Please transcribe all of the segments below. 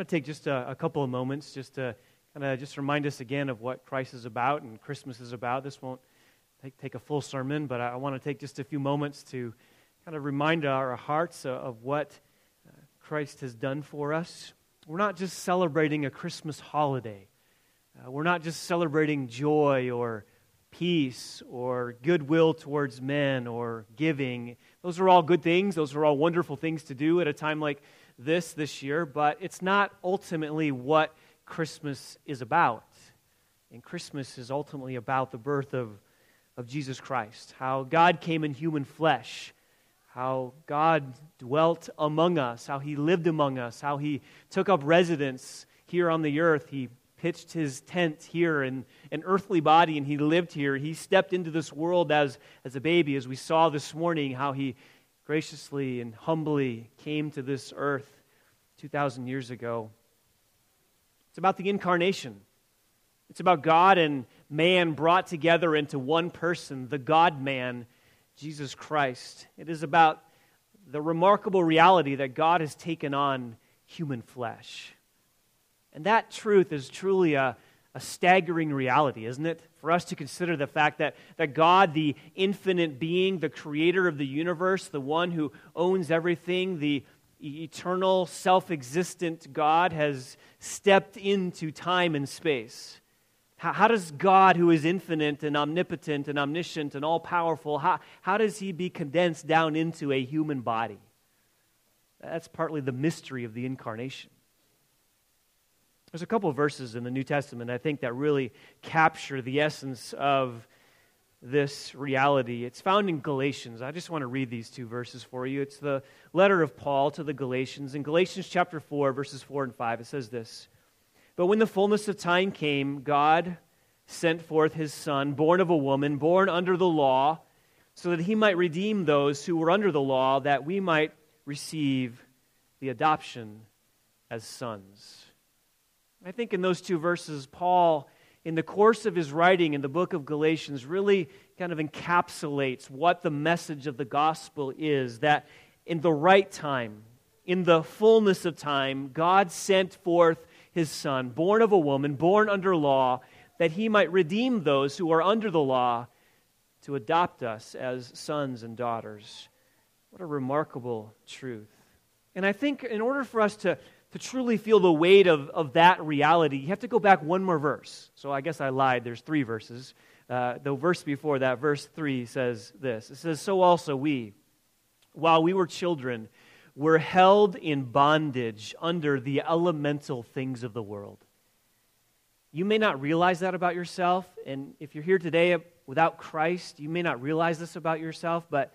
want to take just a, a couple of moments just to kind of just remind us again of what Christ is about and Christmas is about. This won't take, take a full sermon, but I, want to take just a few moments to kind of remind our hearts of, of what uh, Christ has done for us. We're not just celebrating a Christmas holiday. Uh, we're not just celebrating joy or peace or goodwill towards men or giving. Those are all good things. Those are all wonderful things to do at a time like this this year, but it's not ultimately what Christmas is about. And Christmas is ultimately about the birth of, of Jesus Christ, how God came in human flesh, how God dwelt among us, how he lived among us, how he took up residence here on the earth. He pitched his tent here in an earthly body and he lived here. He stepped into this world as, as a baby, as we saw this morning, how he graciously and humbly came to this earth 2,000 years ago. It's about the incarnation. It's about God and man brought together into one person, the God man, Jesus Christ. It is about the remarkable reality that God has taken on human flesh. And that truth is truly a, a staggering reality, isn't it? For us to consider the fact that, that God, the infinite being, the creator of the universe, the one who owns everything, the eternal, self existent God, has stepped into time and space. How, how, does God, who is infinite and omnipotent and omniscient and all powerful, how, how does he be condensed down into a human body? That's partly the mystery of the incarnation. There's a couple verses in the New Testament I think that really capture the essence of this reality. It's found in Galatians. I just want to read these two verses for you. It's the letter of Paul to the Galatians. In Galatians chapter 4, verses 4 and 5, it says this But when the fullness of time came, God sent forth his Son, born of a woman, born under the law, so that he might redeem those who were under the law, that we might receive the adoption as sons. I think in those two verses, Paul, in the course of his writing in the book of Galatians, really kind of encapsulates what the message of the gospel is that in the right time, in the fullness of time, God sent forth his son, born of a woman, born under law, that he might redeem those who are under the law to adopt us as sons and daughters. What a remarkable truth. And I think in order for us to to truly feel the weight of, of that reality, you have to go back one more verse. So I guess I lied. There's three verses. Uh, the verse before that, verse 3, says this It says, So also we, while we were children, were held in bondage under the elemental things of the world. You may not realize that about yourself. And if you're here today without Christ, you may not realize this about yourself, but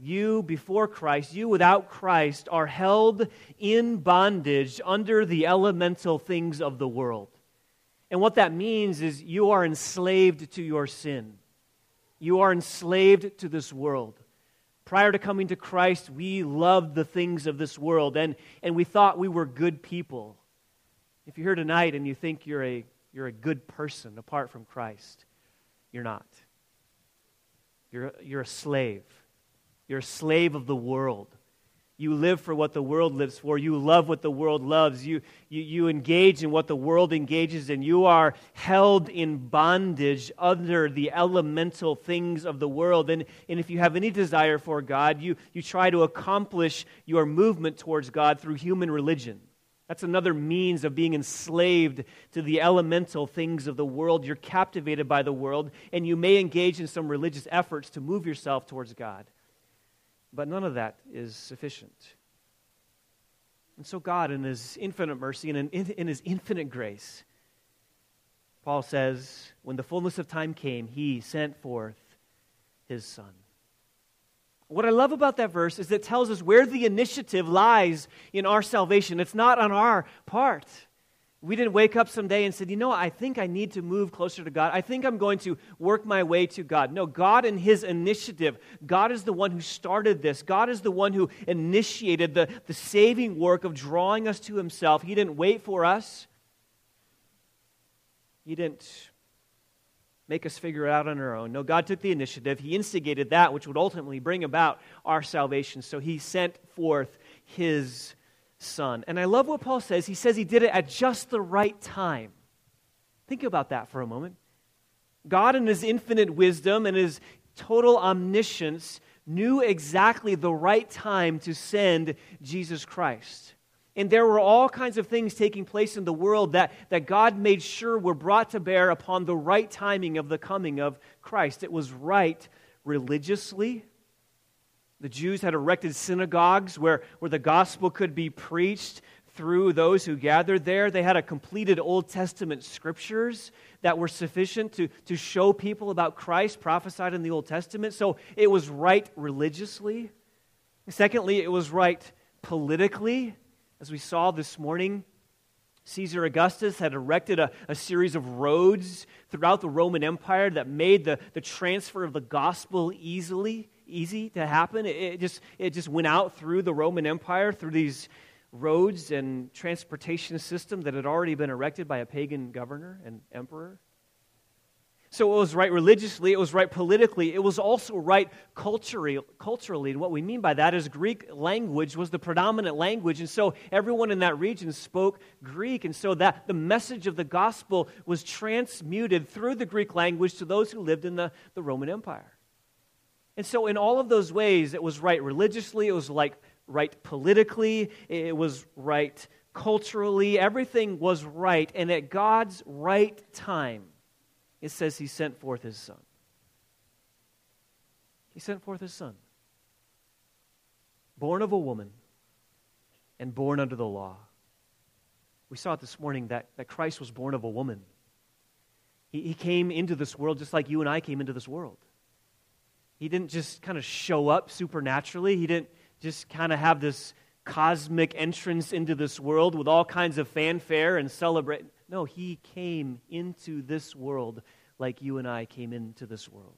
you before Christ, you without Christ, are held in bondage under the elemental things of the world. And what that means is you are enslaved to your sin. You are enslaved to this world. Prior to coming to Christ, we loved the things of this world and, and we thought we were good people. If you're here tonight and you think you're a, you're a good person apart from Christ, you're not. You're, you're a slave. You're a slave of the world. You live for what the world lives for. You love what the world loves. You, you, you engage in what the world engages in. You are held in bondage under the elemental things of the world. And, and if you have any desire for God, you, you try to accomplish your movement towards God through human religion. That's another means of being enslaved to the elemental things of the world. You're captivated by the world, and you may engage in some religious efforts to move yourself towards God. But none of that is sufficient. And so, God, in His infinite mercy and in, in His infinite grace, Paul says, when the fullness of time came, He sent forth His Son. What I love about that verse is it tells us where the initiative lies in our salvation. It's not on our part. We didn't wake up someday and said, you know, I think I need to move closer to God. I think I'm going to work my way to God. No, God in His initiative, God is the one who started this. God is the one who initiated the, the saving work of drawing us to Himself. He didn't wait for us, He didn't make us figure it out on our own. No, God took the initiative. He instigated that which would ultimately bring about our salvation. So He sent forth His Son. And I love what Paul says. He says he did it at just the right time. Think about that for a moment. God, in his infinite wisdom and his total omniscience, knew exactly the right time to send Jesus Christ. And there were all kinds of things taking place in the world that, that God made sure were brought to bear upon the right timing of the coming of Christ. It was right religiously. The Jews had erected synagogues where, where the gospel could be preached through those who gathered there. They had a completed Old Testament scriptures that were sufficient to, to show people about Christ prophesied in the Old Testament. So it was right religiously. Secondly, it was right politically. As we saw this morning, Caesar Augustus had erected a, a, series of roads throughout the Roman Empire that made the, the transfer of the gospel easily easy to happen. It, just, it just went out through the Roman Empire, through these roads and transportation system that had already been erected by a pagan governor and emperor. So it was right religiously, it was right politically, it was also right culturally. culturally. And what we mean by that is Greek language was the predominant language. And so everyone in that region spoke Greek. And so that the message of the gospel was transmuted through the Greek language to those who lived in the, the Roman Empire. And so, in all of those ways, it was right religiously, it was like right politically, it was right culturally, everything was right. And at God's right time, it says He sent forth His Son. He sent forth His Son, born of a woman and born under the law. We saw it this morning that, that Christ was born of a woman. He, he came into this world just like you and I came into this world. He didn't just kind of show up supernaturally. He didn't just kind of have this cosmic entrance into this world with all kinds of fanfare and celebrate. No, he came into this world like you and I came into this world.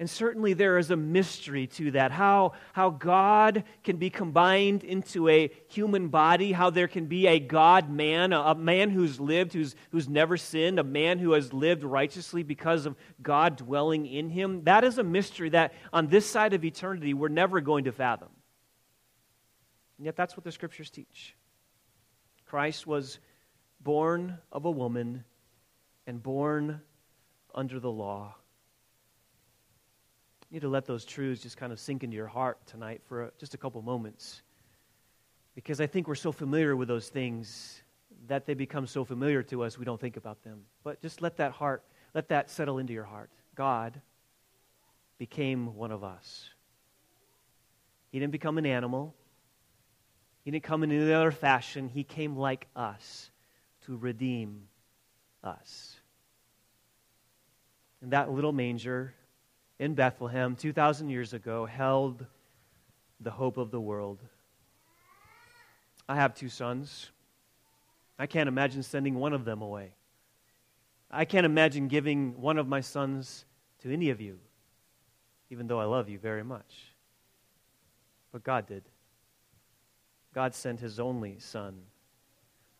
And certainly there is a mystery to that how, how God can be combined into a human body, how there can be a God man, a, a, man who's lived, who's, who's never sinned, a man who has lived righteously because of God dwelling in him. That is a mystery that on this side of eternity we're never going to fathom. And yet that's what the scriptures teach. Christ was born of a woman and born under the law. Need to let those truths just kind of sink into your heart tonight for just a couple moments. Because I think we're so familiar with those things that they become so familiar to us we don't think about them. But just let that heart, let that settle into your heart. God became one of us. He didn't become an animal. He didn't come in any other fashion. He came like us to redeem us. And that little manger in Bethlehem 2,000 years ago held the hope of the world. I have two sons. I can't imagine sending one of them away. I can't imagine giving one of my sons to any of you, even though I love you very much. But God did. God sent his only son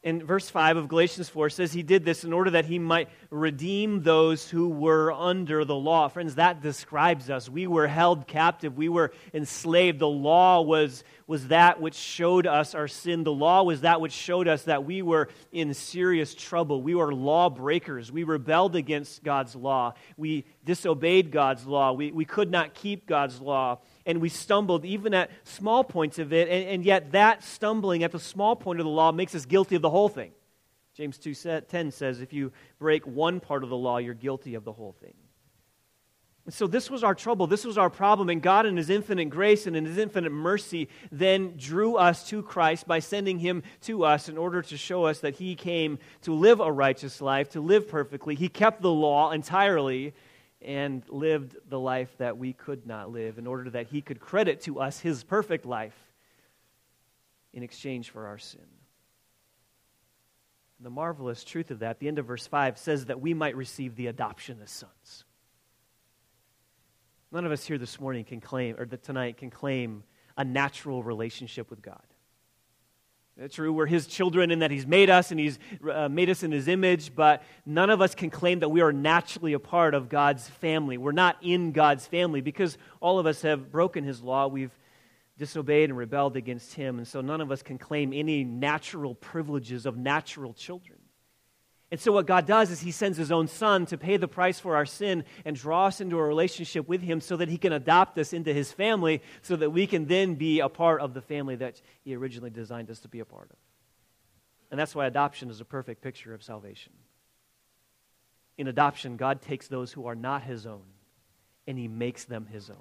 in verse 5 of Galatians 4 says he did this in order that he might redeem those who were under the law. Friends, that describes us. We were held captive, we were enslaved. The law was, was that which showed us our sin. The law was that which showed us that we were in serious trouble. We were lawbreakers. We rebelled against God's law. We disobeyed God's law. We, we could not keep God's law and we stumbled even at small points of it, and, and yet that stumbling at the small point of the law makes us guilty of the whole thing. James 2:10 says if you break one part of the law, you're guilty of the whole thing. And so this was our trouble, this was our problem, and God in his infinite grace and in his infinite mercy then drew us to Christ by sending him to us in order to show us that he came to live a righteous life, to live perfectly. He kept the law entirely and lived the life that we could not live in order that he could credit to us his perfect life in exchange for our sin. The marvelous truth of that, the end of verse 5 says that we might receive the adoption as sons. None of us here this morning can claim, or that tonight can claim a natural relationship with God. It's true, we're his children in that he's made us and he's uh, made us in his image, but none of us can claim that we are naturally a part of God's family. We're not in God's family because all of us have broken his law. We've disobeyed and rebelled against him. And so none of us can claim any natural privileges of natural children. And so, what God does is He sends His own Son to pay the price for our sin and draw us into a relationship with Him so that He can adopt us into His family so that we can then be a part of the family that He originally designed us to be a part of. And that's why adoption is a perfect picture of salvation. In adoption, God takes those who are not His own and He makes them His own.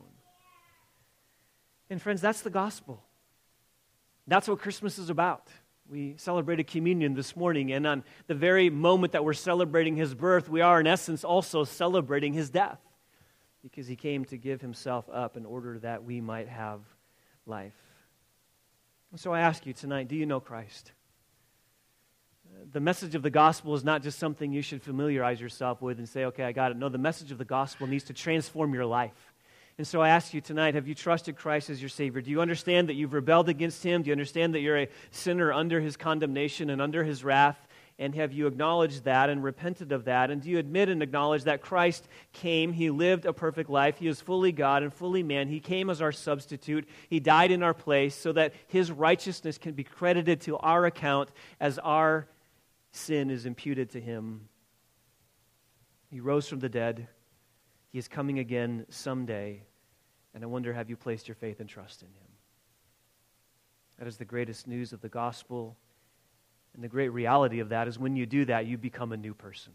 And, friends, that's the gospel. That's what Christmas is about. We celebrated communion this morning, and on the very moment that we're celebrating his birth, we are, in essence, also celebrating his death because he came to give himself up in order that we might have life. so I ask you tonight do you know Christ? The message of the gospel is not just something you should familiarize yourself with and say, okay, I got it. No, the message of the gospel needs to transform your life. And so I ask you tonight have you trusted Christ as your Savior? Do you understand that you've rebelled against Him? Do you understand that you're a sinner under His condemnation and under His wrath? And have you acknowledged that and repented of that? And do you admit and acknowledge that Christ came? He lived a perfect life. He is fully God and fully man. He came as our substitute. He died in our place so that His righteousness can be credited to our account as our sin is imputed to Him. He rose from the dead. He is coming again someday. And I wonder have you placed your faith and trust in Him? That is the greatest news of the gospel. And the great reality of that is when you do that, you become a new person.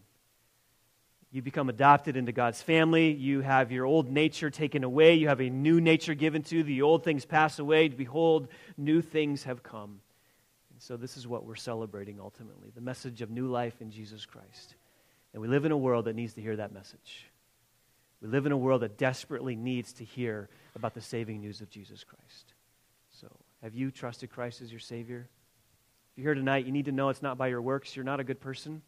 You become adopted into God's family. You have your old nature taken away. You have a new nature given to you. The old things pass away. Behold, new things have come. And so, this is what we're celebrating ultimately the message of new life in Jesus Christ. And we live in a world that needs to hear that message. We live in a world that desperately needs to hear about the saving news of Jesus Christ. So, have you trusted Christ as your Savior? If you're here tonight, you need to know it's not by your works. You're not a good person.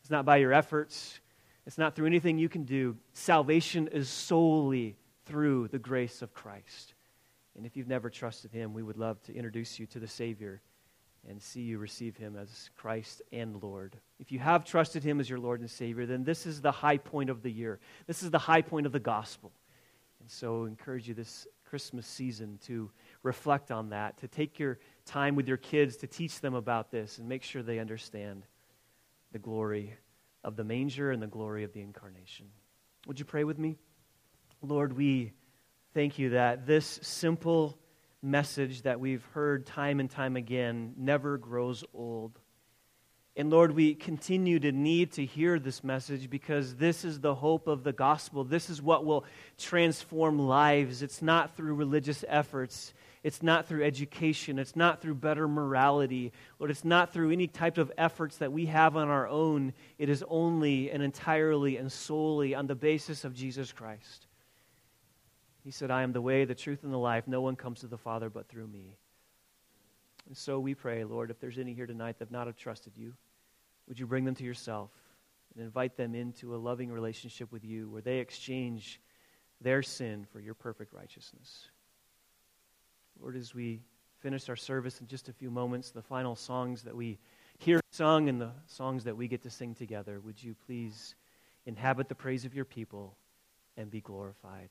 It's not by your efforts. It's not through anything you can do. Salvation is solely through the grace of Christ. And if you've never trusted Him, we would love to introduce you to the Savior and see you receive him as Christ and Lord. If you have trusted him as your Lord and Savior, then this is the high point of the year. This is the high point of the gospel. And so I encourage you this Christmas season to reflect on that, to take your time with your kids to teach them about this and make sure they understand the glory of the manger and the glory of the incarnation. Would you pray with me? Lord, we thank you that this simple message that we've heard time and time again never grows old. And Lord, we continue to need to hear this message because this is the hope of the gospel. This is what will transform lives. It's not through religious efforts, it's not through education, it's not through better morality. Lord, it's not through any type of efforts that we have on our own. It is only and entirely and solely on the basis of Jesus Christ. He said, I am the way, the truth, and the life. No one comes to the Father but through me. And so we pray, Lord, if there's any here tonight that have not have trusted you, would you bring them to yourself and invite them into a loving relationship with you where they exchange their sin for your perfect righteousness? Lord, as we finish our service in just a few moments, the final songs that we hear sung and the songs that we get to sing together, would you please inhabit the praise of your people and be glorified?